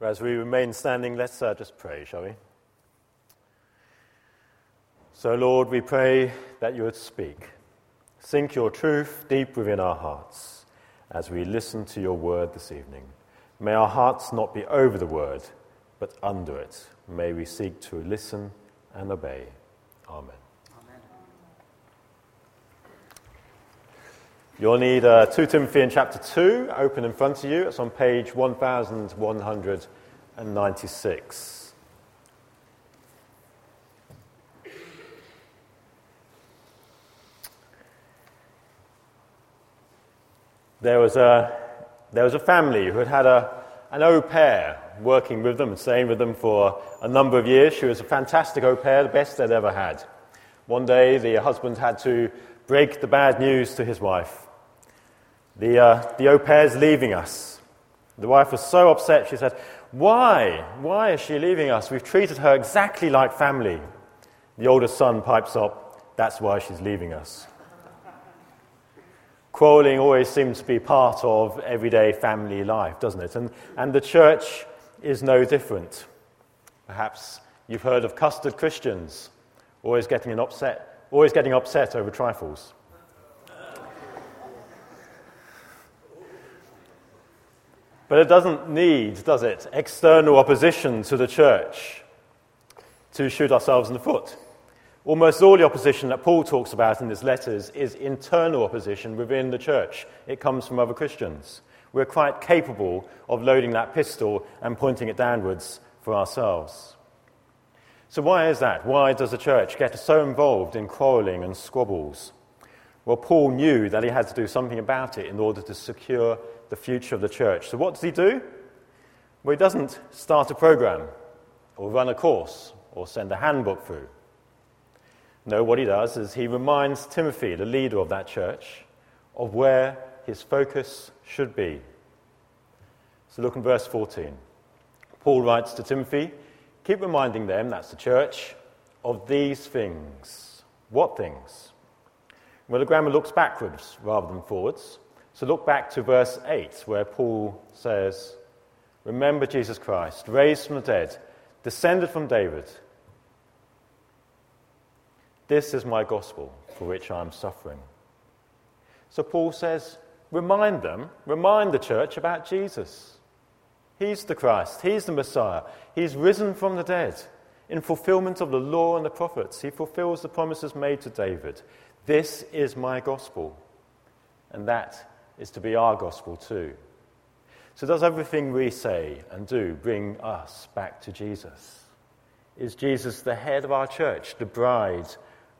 As we remain standing, let's uh, just pray, shall we? So, Lord, we pray that you would speak. Sink your truth deep within our hearts as we listen to your word this evening. May our hearts not be over the word, but under it. May we seek to listen and obey. Amen. You'll need uh, 2 Timothy in chapter 2 open in front of you. It's on page 1196. There was a, there was a family who had had a, an au pair working with them and staying with them for a number of years. She was a fantastic au pair, the best they'd ever had. One day, the husband had to break the bad news to his wife. The, uh, the au pair's leaving us. The wife was so upset, she said, Why? Why is she leaving us? We've treated her exactly like family. The older son pipes up, That's why she's leaving us. Quarreling always seems to be part of everyday family life, doesn't it? And, and the church is no different. Perhaps you've heard of custard Christians, always getting, an upset, always getting upset over trifles. But it doesn't need, does it, external opposition to the church to shoot ourselves in the foot. Almost all the opposition that Paul talks about in his letters is internal opposition within the church. It comes from other Christians. We're quite capable of loading that pistol and pointing it downwards for ourselves. So, why is that? Why does the church get so involved in quarreling and squabbles? Well, Paul knew that he had to do something about it in order to secure the future of the church. So, what does he do? Well, he doesn't start a program or run a course or send a handbook through. No, what he does is he reminds Timothy, the leader of that church, of where his focus should be. So, look in verse 14. Paul writes to Timothy, Keep reminding them, that's the church, of these things. What things? Well, the grammar looks backwards rather than forwards. So look back to verse 8, where Paul says, Remember Jesus Christ, raised from the dead, descended from David. This is my gospel for which I am suffering. So Paul says, Remind them, remind the church about Jesus. He's the Christ, He's the Messiah, He's risen from the dead. In fulfillment of the law and the prophets, He fulfills the promises made to David. This is my gospel. And that is to be our gospel too. So, does everything we say and do bring us back to Jesus? Is Jesus the head of our church, the bride,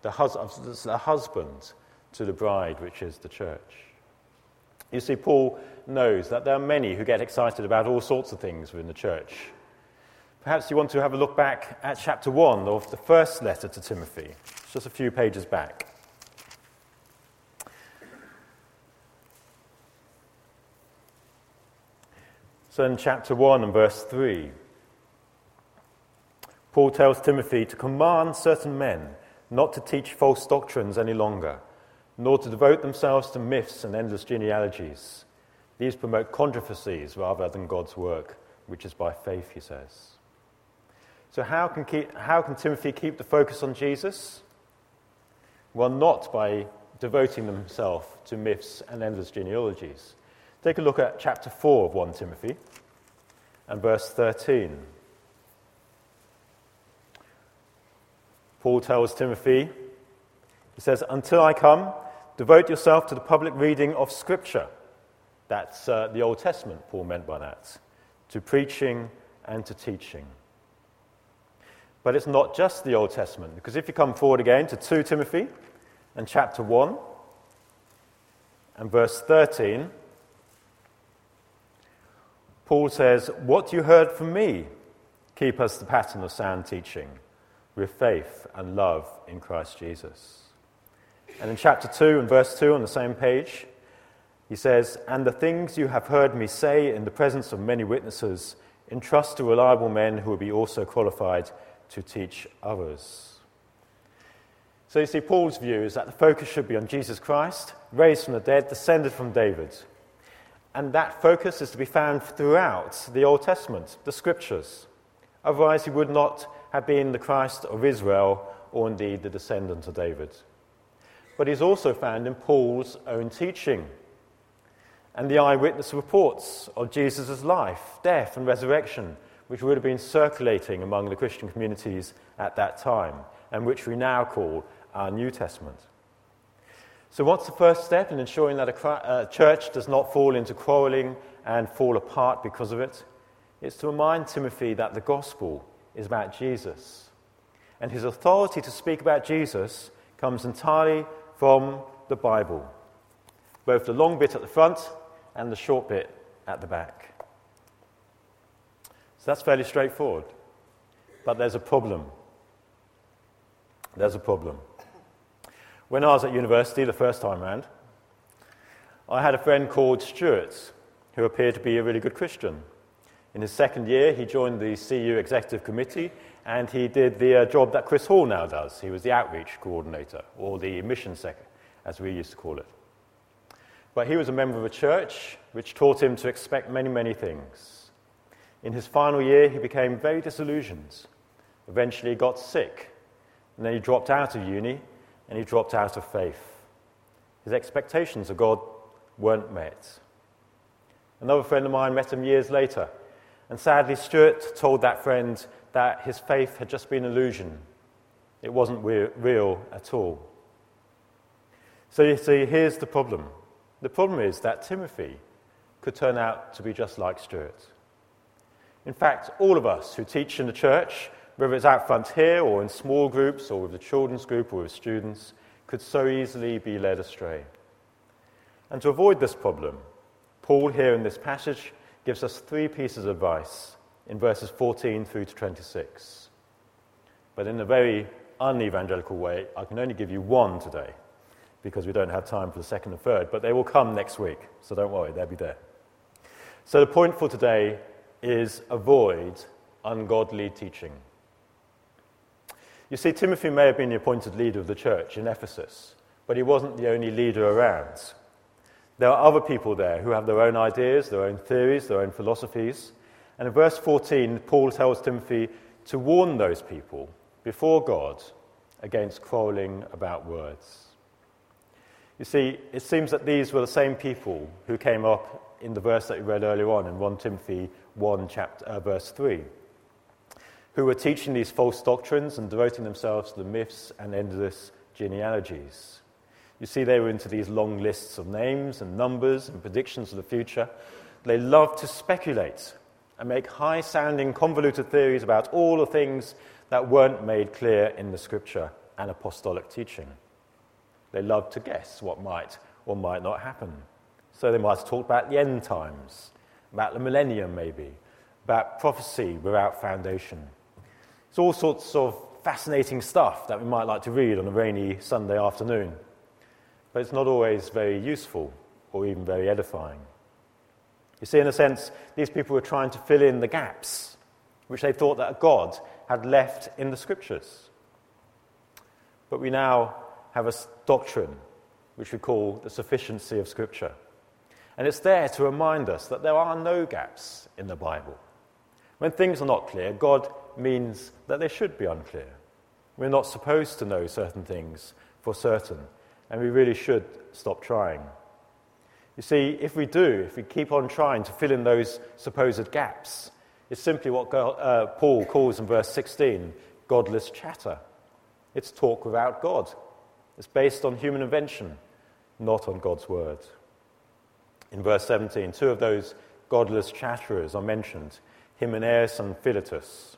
the, hus- the husband to the bride, which is the church? You see, Paul knows that there are many who get excited about all sorts of things within the church. Perhaps you want to have a look back at chapter 1 of the first letter to Timothy, just a few pages back. In chapter 1 and verse 3, Paul tells Timothy to command certain men not to teach false doctrines any longer, nor to devote themselves to myths and endless genealogies. These promote controversies rather than God's work, which is by faith, he says. So, how can, keep, how can Timothy keep the focus on Jesus? Well, not by devoting themselves to myths and endless genealogies. Take a look at chapter 4 of 1 Timothy and verse 13. Paul tells Timothy, he says, Until I come, devote yourself to the public reading of Scripture. That's uh, the Old Testament, Paul meant by that. To preaching and to teaching. But it's not just the Old Testament, because if you come forward again to 2 Timothy and chapter 1 and verse 13, Paul says, What you heard from me, keep us the pattern of sound teaching, with faith and love in Christ Jesus. And in chapter 2 and verse 2 on the same page, he says, And the things you have heard me say in the presence of many witnesses, entrust to reliable men who will be also qualified to teach others. So you see, Paul's view is that the focus should be on Jesus Christ, raised from the dead, descended from David. And that focus is to be found throughout the Old Testament, the scriptures. Otherwise, he would not have been the Christ of Israel or indeed the descendant of David. But he's also found in Paul's own teaching and the eyewitness reports of Jesus' life, death, and resurrection, which would have been circulating among the Christian communities at that time, and which we now call our New Testament. So, what's the first step in ensuring that a uh, church does not fall into quarreling and fall apart because of it? It's to remind Timothy that the gospel is about Jesus. And his authority to speak about Jesus comes entirely from the Bible, both the long bit at the front and the short bit at the back. So that's fairly straightforward. But there's a problem. There's a problem. When I was at university the first time round, I had a friend called Stuart who appeared to be a really good Christian. In his second year, he joined the CU Executive Committee and he did the uh, job that Chris Hall now does. He was the outreach coordinator, or the mission secretary, as we used to call it. But he was a member of a church which taught him to expect many, many things. In his final year, he became very disillusioned. Eventually, got sick, and then he dropped out of uni and he dropped out of faith. His expectations of God weren't met. Another friend of mine met him years later, and sadly, Stuart told that friend that his faith had just been illusion. It wasn't real at all. So you see, here's the problem. The problem is that Timothy could turn out to be just like Stuart. In fact, all of us who teach in the church, whether it's out front here or in small groups or with the children's group or with students, could so easily be led astray. And to avoid this problem, Paul, here in this passage, gives us three pieces of advice in verses 14 through to 26. But in a very unevangelical way, I can only give you one today because we don't have time for the second and third, but they will come next week, so don't worry, they'll be there. So the point for today is avoid ungodly teaching. You see, Timothy may have been the appointed leader of the church in Ephesus, but he wasn't the only leader around. There are other people there who have their own ideas, their own theories, their own philosophies. And in verse 14, Paul tells Timothy to warn those people before God against quarreling about words. You see, it seems that these were the same people who came up in the verse that we read earlier on in 1 Timothy 1, chapter, uh, verse 3, who were teaching these false doctrines and devoting themselves to the myths and endless genealogies. You see, they were into these long lists of names and numbers and predictions of the future. They loved to speculate and make high sounding, convoluted theories about all the things that weren't made clear in the scripture and apostolic teaching. They loved to guess what might or might not happen. So they might have talked about the end times, about the millennium maybe, about prophecy without foundation. It's all sorts of fascinating stuff that we might like to read on a rainy Sunday afternoon. But it's not always very useful or even very edifying. You see, in a sense, these people were trying to fill in the gaps which they thought that God had left in the scriptures. But we now have a doctrine which we call the sufficiency of Scripture. And it's there to remind us that there are no gaps in the Bible. When things are not clear, God means that they should be unclear. We're not supposed to know certain things for certain, and we really should stop trying. You see, if we do, if we keep on trying to fill in those supposed gaps, it's simply what God, uh, Paul calls in verse 16 godless chatter. It's talk without God. It's based on human invention, not on God's word. In verse 17, two of those godless chatterers are mentioned Hymenaeus and Philetus.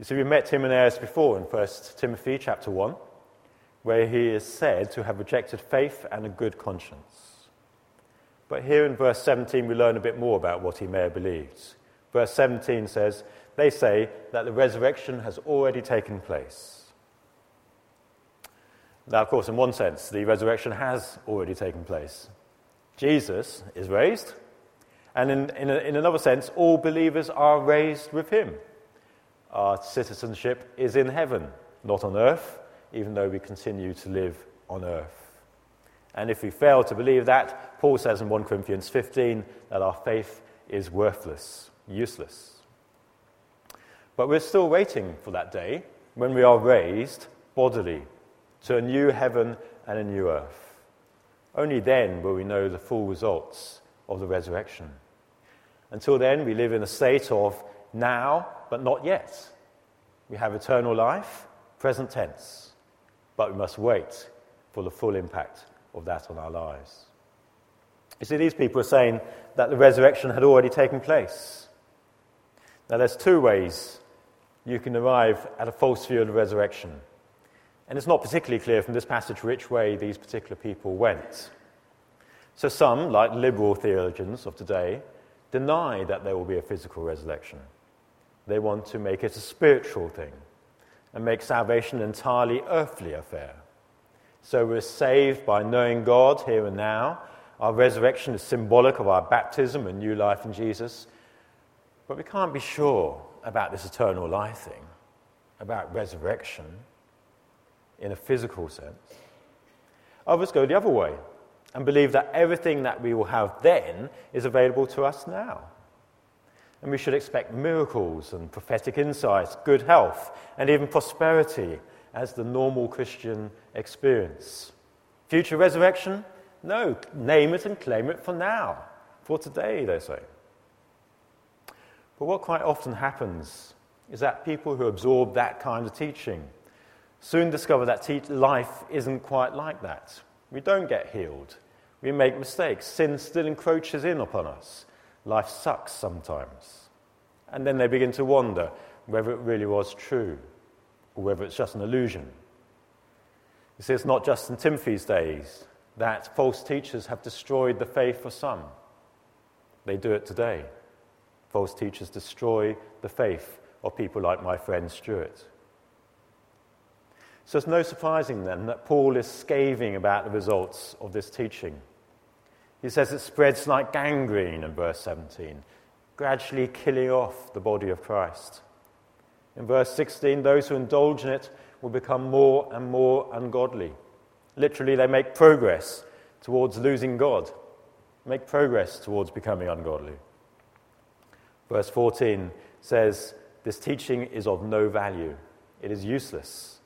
You see, we met Hymenaeus before in 1 Timothy chapter 1, where he is said to have rejected faith and a good conscience. But here in verse 17, we learn a bit more about what he may have believed. Verse 17 says, They say that the resurrection has already taken place. Now, of course, in one sense, the resurrection has already taken place. Jesus is raised, and in, in, a, in, another sense, all believers are raised with him. Our citizenship is in heaven, not on earth, even though we continue to live on earth. And if we fail to believe that, Paul says in 1 Corinthians 15 that our faith is worthless, useless. But we're still waiting for that day when we are raised bodily to a new heaven and a new earth. Only then will we know the full results of the resurrection. Until then, we live in a state of now, but not yet. We have eternal life, present tense, but we must wait for the full impact of that on our lives. You see, these people are saying that the resurrection had already taken place. Now, there's two ways you can arrive at a false view of the resurrection. And it's not particularly clear from this passage which way these particular people went. So, some, like liberal theologians of today, deny that there will be a physical resurrection. They want to make it a spiritual thing and make salvation an entirely earthly affair. So we're saved by knowing God here and now. Our resurrection is symbolic of our baptism and new life in Jesus. But we can't be sure about this eternal life thing, about resurrection in a physical sense. Others go the other way and believe that everything that we will have then is available to us now. And we should expect miracles and prophetic insights, good health, and even prosperity as the normal Christian experience. Future resurrection? No, name it and claim it for now, for today, they say. But what quite often happens is that people who absorb that kind of teaching soon discover that te- life isn't quite like that. We don't get healed. We make mistakes. Sin still encroaches in upon us. Life sucks sometimes. And then they begin to wonder whether it really was true or whether it's just an illusion. You see, it's not just in Timothy's days that false teachers have destroyed the faith for some. They do it today. False teachers destroy the faith of people like my friend Stuart. So it's no surprising then that Paul is scathing about the results of this teaching. He says it spreads like gangrene in verse 17, gradually killing off the body of Christ. In verse 16, those who indulge in it will become more and more ungodly. Literally, they make progress towards losing God, make progress towards becoming ungodly. Verse 14 says, This teaching is of no value, it is useless,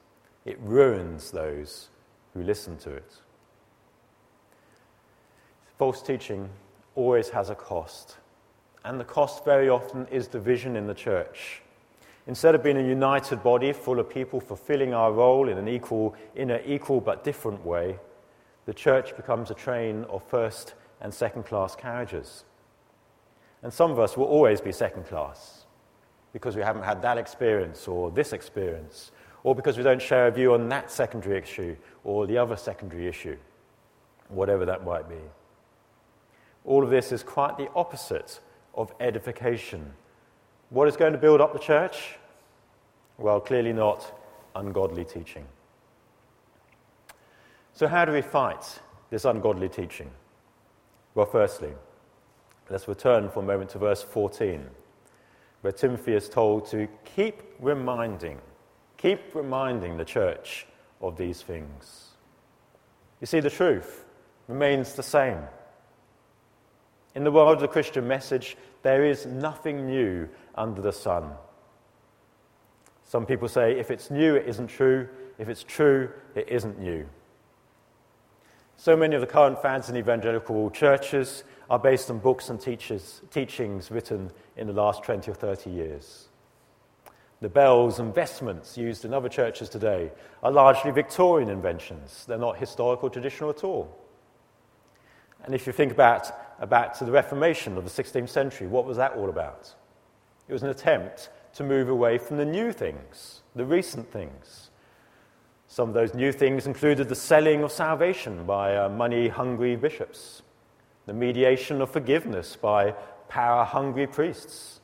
it ruins those who listen to it. False teaching always has a cost, and the cost very often is division in the church. Instead of being a united body full of people fulfilling our role in an equal, in an equal but different way, the church becomes a train of first and second class carriages. And some of us will always be second class because we haven't had that experience or this experience, or because we don't share a view on that secondary issue or the other secondary issue, whatever that might be. All of this is quite the opposite of edification what is going to build up the church? Well, clearly not ungodly teaching. So, how do we fight this ungodly teaching? Well, firstly, let's return for a moment to verse 14, where Timothy is told to keep reminding, keep reminding the church of these things. You see, the truth remains the same. In the world of the Christian message, there is nothing new under the sun. Some people say if it's new, it isn't true. If it's true, it isn't new. So many of the current fads in evangelical churches are based on books and teachers, teachings written in the last 20 or 30 years. The bells and vestments used in other churches today are largely Victorian inventions. They're not historical traditional at all. And if you think about, about to the Reformation of the 16th century, what was that all about? It was an attempt to move away from the new things, the recent things. Some of those new things included the selling of salvation by uh, money hungry bishops, the mediation of forgiveness by power hungry priests,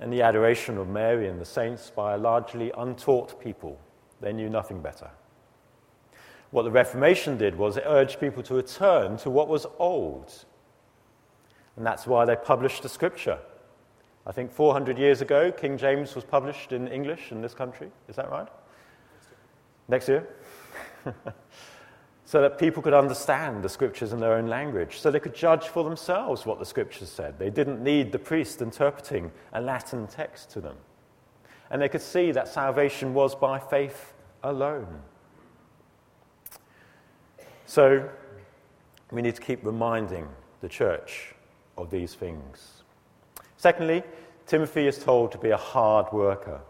and the adoration of Mary and the saints by a largely untaught people. They knew nothing better. What the Reformation did was it urged people to return to what was old. And that's why they published the scripture I think 400 years ago, King James was published in English in this country. Is that right? Next year. So that people could understand the scriptures in their own language, so they could judge for themselves what the scriptures said. They didn't need the priest interpreting a Latin text to them. And they could see that salvation was by faith alone. So, we need to keep reminding the church of these things. Secondly, Timothy is told to be a hard worker.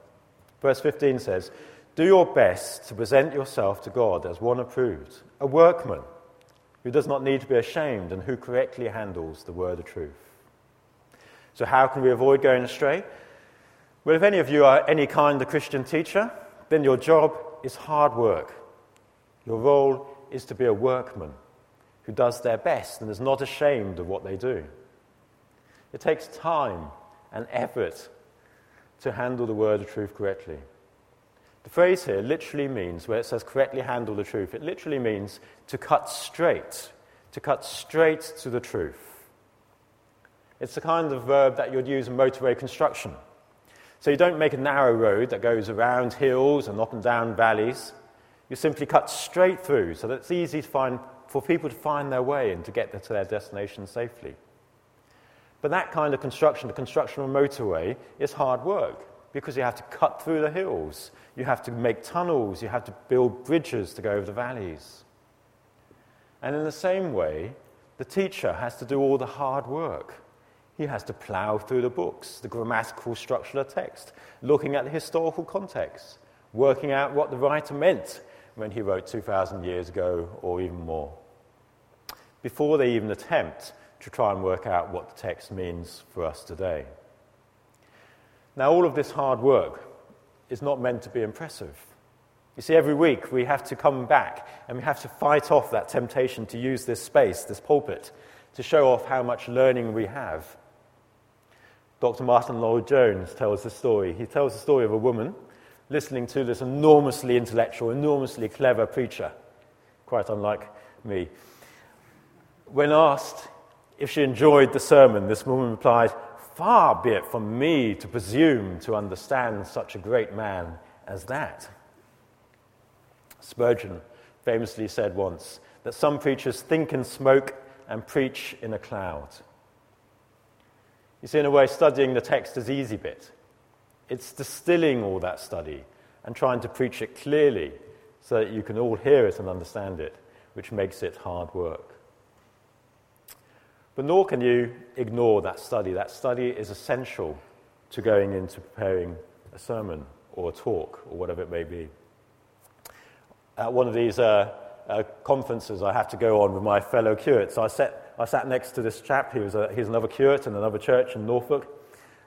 Verse 15 says, Do your best to present yourself to God as one approved, a workman who does not need to be ashamed and who correctly handles the word of truth. So, how can we avoid going astray? Well, if any of you are any kind of Christian teacher, then your job is hard work. Your role is to be a workman who does their best and is not ashamed of what they do. It takes time and effort to handle the word of truth correctly. The phrase here literally means, where it says correctly handle the truth, it literally means to cut straight, to cut straight to the truth. It's the kind of verb that you'd use in motorway construction. So you don't make a narrow road that goes around hills and up and down valleys. You simply cut straight through so that it's easy to find, for people to find their way and to get to their destination safely. But that kind of construction, the construction of a motorway, is hard work because you have to cut through the hills, you have to make tunnels, you have to build bridges to go over the valleys. And in the same way, the teacher has to do all the hard work. He has to plough through the books, the grammatical structure of the text, looking at the historical context, working out what the writer meant when he wrote 2,000 years ago or even more, before they even attempt to try and work out what the text means for us today. Now, all of this hard work is not meant to be impressive. You see, every week we have to come back and we have to fight off that temptation to use this space, this pulpit, to show off how much learning we have. Dr. Martyn Lloyd-Jones tells the story. He tells the story of a woman listening to this enormously intellectual, enormously clever preacher, quite unlike me. When asked if she enjoyed the sermon, this woman replied, Far be it from me to presume to understand such a great man as that. Spurgeon famously said once that some preachers think in smoke and preach in a cloud. You see, in a way, studying the text is easy bit. It's distilling all that study and trying to preach it clearly so that you can all hear it and understand it, which makes it hard work. But nor can you ignore that study. That study is essential to going into preparing a sermon or a talk or whatever it may be. At one of these uh, uh, conferences, I had to go on with my fellow curates. So I sat, I sat next to this chap. He was a, he's another curate in another church in Norfolk.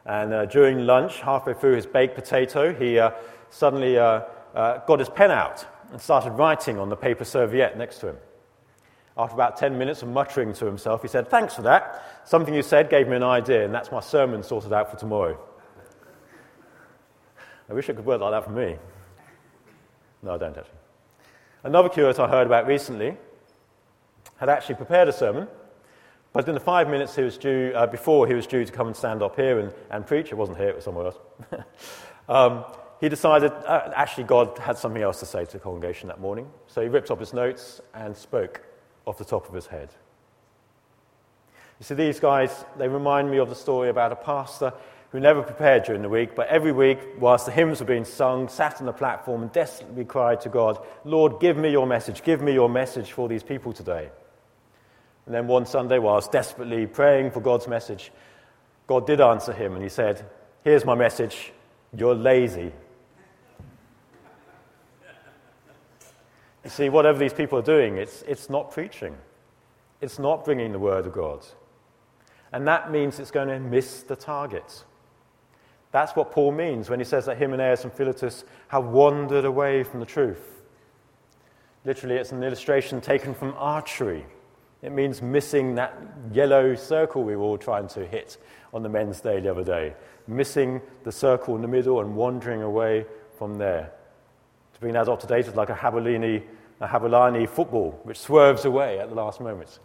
And uh, during lunch, halfway through his baked potato, he uh, suddenly uh, uh, got his pen out and started writing on the paper serviette next to him. After about 10 minutes of muttering to himself, he said, Thanks for that. Something you said gave me an idea, and that's my sermon sorted out for tomorrow. I wish it could work like that for me. No, I don't actually. Another curate I heard about recently had actually prepared a sermon, but in the five minutes he was due, uh, before he was due to come and stand up here and, and preach, it wasn't here, it was somewhere else, um, he decided uh, actually God had something else to say to the congregation that morning. So he ripped up his notes and spoke off the top of his head. You see, these guys, they remind me of the story about a pastor who never prepared during the week, but every week, whilst the hymns were being sung, sat on the platform and desperately cried to God, Lord, give me your message, give me your message for these people today. And then one Sunday, whilst desperately praying for God's message, God did answer him and he said, Here's my message, you're lazy. You see, whatever these people are doing, it's, it's not preaching, it's not bringing the Word of God. And that means it's going to miss the target. That's what Paul means when he says that Hymenaeus and Philetus have wandered away from the truth. Literally, it's an illustration taken from archery. It means missing that yellow circle we were all trying to hit on the men's day the other day. Missing the circle in the middle and wandering away from there. To bring that up to date, it's like a Havolini a Havolani football, which swerves away at the last moment.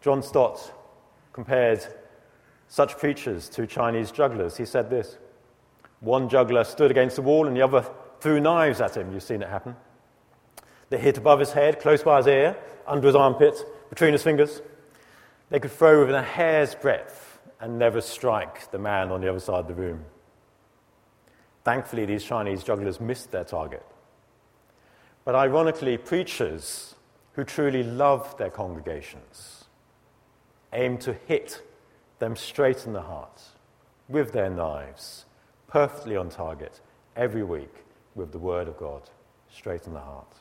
John Stott compared such preachers to Chinese jugglers. He said this One juggler stood against the wall and the other threw knives at him. You've seen it happen. They hit above his head, close by his ear, under his armpit, between his fingers. They could throw within a hair's breadth and never strike the man on the other side of the room. Thankfully, these Chinese jugglers missed their target. But ironically, preachers who truly love their congregations aim to hit them straight in the heart with their knives, perfectly on target, every week with the Word of God straight in the heart.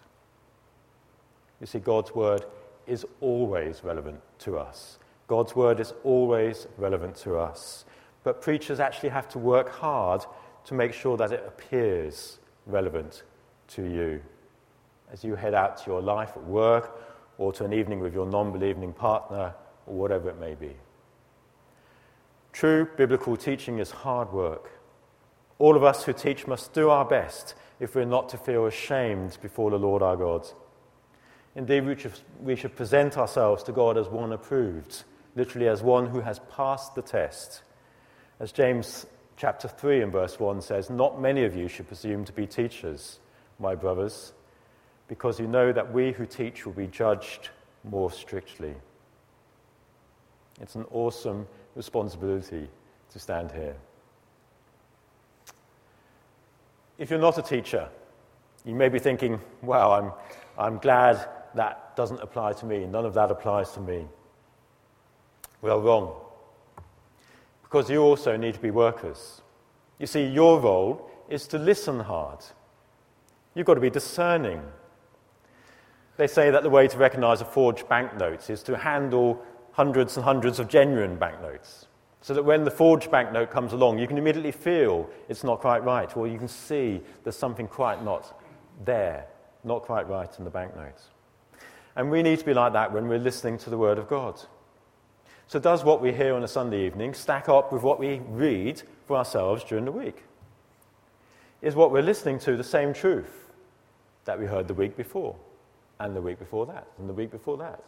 You see, God's Word is always relevant to us. God's Word is always relevant to us. But preachers actually have to work hard to make sure that it appears relevant to you as you head out to your life at work or to an evening with your non believing partner or whatever it may be. True biblical teaching is hard work. All of us who teach must do our best if we're not to feel ashamed before the Lord our God. Indeed, we should, we should present ourselves to God as one approved, literally as one who has passed the test. As James chapter 3 and verse 1 says, Not many of you should presume to be teachers, my brothers, because you know that we who teach will be judged more strictly. It's an awesome responsibility to stand here. If you're not a teacher, you may be thinking, wow, I'm, I'm glad that doesn't apply to me. None of that applies to me. Well, wrong. Because you also need to be workers. You see, your role is to listen hard. You've got to be discerning. They say that the way to recognize a forged banknote is to handle hundreds and hundreds of genuine banknotes. So that when the forged banknote comes along, you can immediately feel it's not quite right, or you can see there's something quite not there, not quite right in the banknotes. And we need to be like that when we're listening to the Word of God. So, does what we hear on a Sunday evening stack up with what we read for ourselves during the week? Is what we're listening to the same truth that we heard the week before, and the week before that, and the week before that?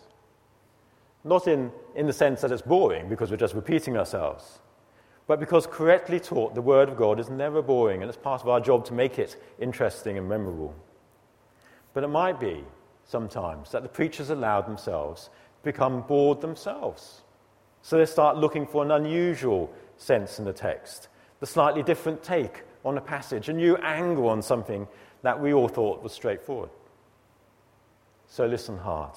Not in, in the sense that it's boring because we're just repeating ourselves, but because correctly taught, the Word of God is never boring and it's part of our job to make it interesting and memorable. But it might be sometimes that the preachers allow themselves to become bored themselves. So they start looking for an unusual sense in the text, the slightly different take on a passage, a new angle on something that we all thought was straightforward. So listen hard.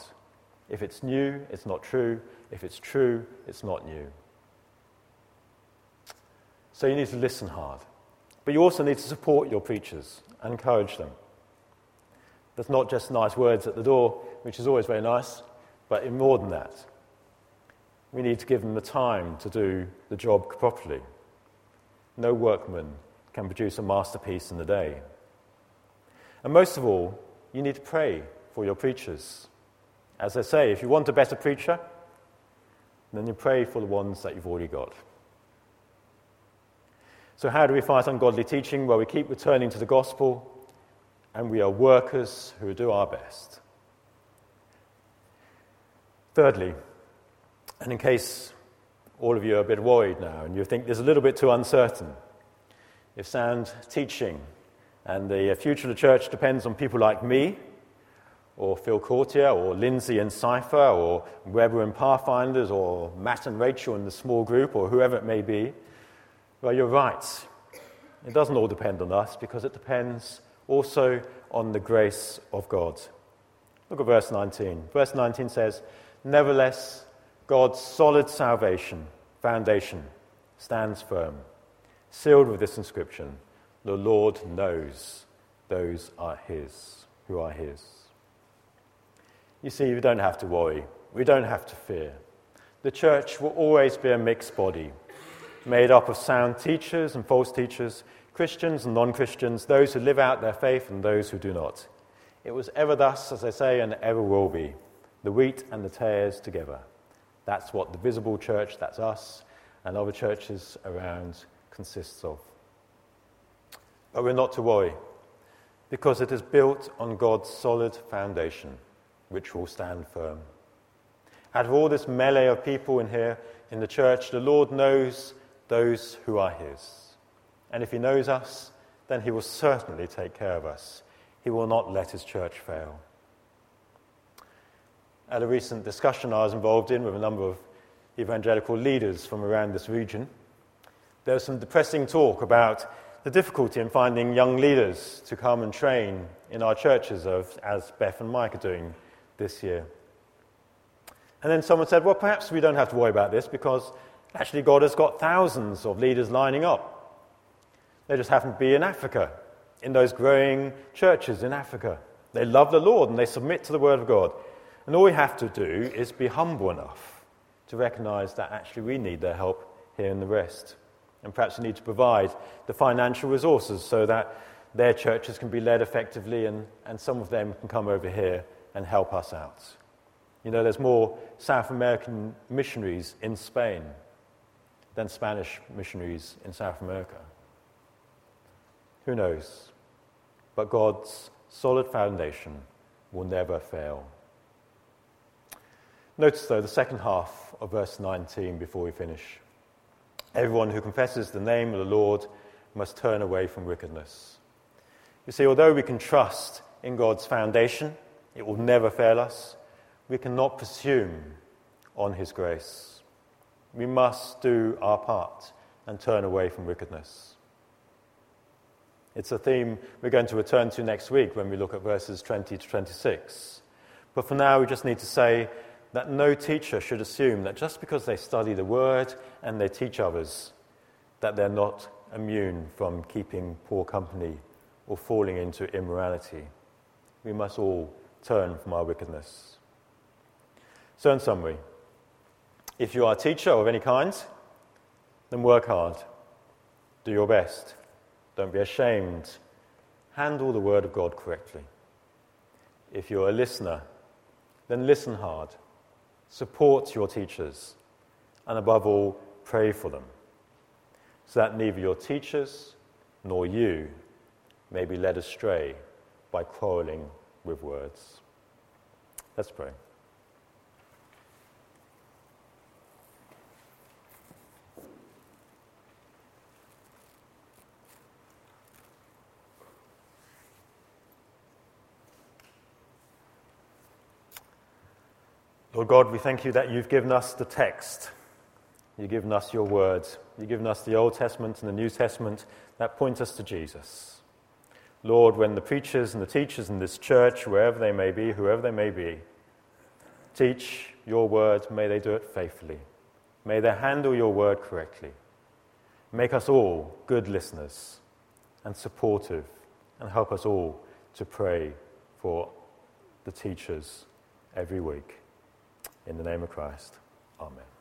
If it's new, it's not true. If it's true, it's not new. So you need to listen hard. But you also need to support your preachers and encourage them. There's not just nice words at the door, which is always very nice, but more than that. We need to give them the time to do the job properly. No workman can produce a masterpiece in a day. And most of all, you need to pray for your preachers. As I say, if you want a better preacher, then you pray for the ones that you've already got. So, how do we fight ungodly teaching? Well, we keep returning to the gospel, and we are workers who do our best. Thirdly, and in case all of you are a bit worried now and you think there's a little bit too uncertain, if sound teaching and the future of the church depends on people like me, or Phil Courtier, or Lindsay and Cypher, or Weber and Pathfinders, or Matt and Rachel in the small group, or whoever it may be, well, you're right. It doesn't all depend on us because it depends also on the grace of God. Look at verse 19. Verse 19 says, Nevertheless, God's solid salvation, foundation, stands firm, sealed with this inscription The Lord knows those are His, who are His. You see, we don't have to worry. We don't have to fear. The church will always be a mixed body, made up of sound teachers and false teachers, Christians and non Christians, those who live out their faith and those who do not. It was ever thus, as I say, and ever will be the wheat and the tares together. That's what the visible church, that's us, and other churches around consists of. But we're not to worry, because it is built on God's solid foundation which will stand firm. Out of all this melee of people in here in the church, the Lord knows those who are His. And if He knows us, then He will certainly take care of us. He will not let His church fail. at a recent discussion I was involved in with a number of evangelical leaders from around this region. There was some depressing talk about the difficulty in finding young leaders to come and train in our churches, of, as Beth and Mike are doing this year. And then someone said, well, perhaps we don't have to worry about this because actually God has got thousands of leaders lining up. They just happen to be in Africa, in those growing churches in Africa. They love the Lord and they submit to the Word of God. And all we have to do is be humble enough to recognize that actually we need their help here in the rest. And perhaps we need to provide the financial resources so that their churches can be led effectively and, and some of them can come over here and help us out. You know, there's more South American missionaries in Spain than Spanish missionaries in South America. Who knows? But God's solid foundation will never fail. Notice, though, the second half of verse 19 before we finish. Everyone who confesses the name of the Lord must turn away from wickedness. You see, although we can trust in God's foundation, it will never fail us, we cannot presume on His grace. We must do our part and turn away from wickedness. It's a theme we're going to return to next week when we look at verses 20 to 26. But for now, we just need to say that no teacher should assume that just because they study the word and they teach others, that they're not immune from keeping poor company or falling into immorality. We must all turn from our wickedness. So, in summary, if you are a teacher of any kind, then work hard, do your best, don't be ashamed, handle the Word of God correctly. If you're a listener, then listen hard. Support your teachers, and above all, pray for them, so that neither your teachers nor you may be led astray by quarreling with words. Let's pray. Lord God, we thank you that you've given us the text. You've given us your words. You've given us the Old Testament and the New Testament that point us to Jesus. Lord, when the preachers and the teachers in this church, wherever they may be, whoever they may be, teach your word, may they do it faithfully. May they handle your word correctly. Make us all good listeners and supportive, and help us all to pray for the teachers every week. In the name of Christ, Amen.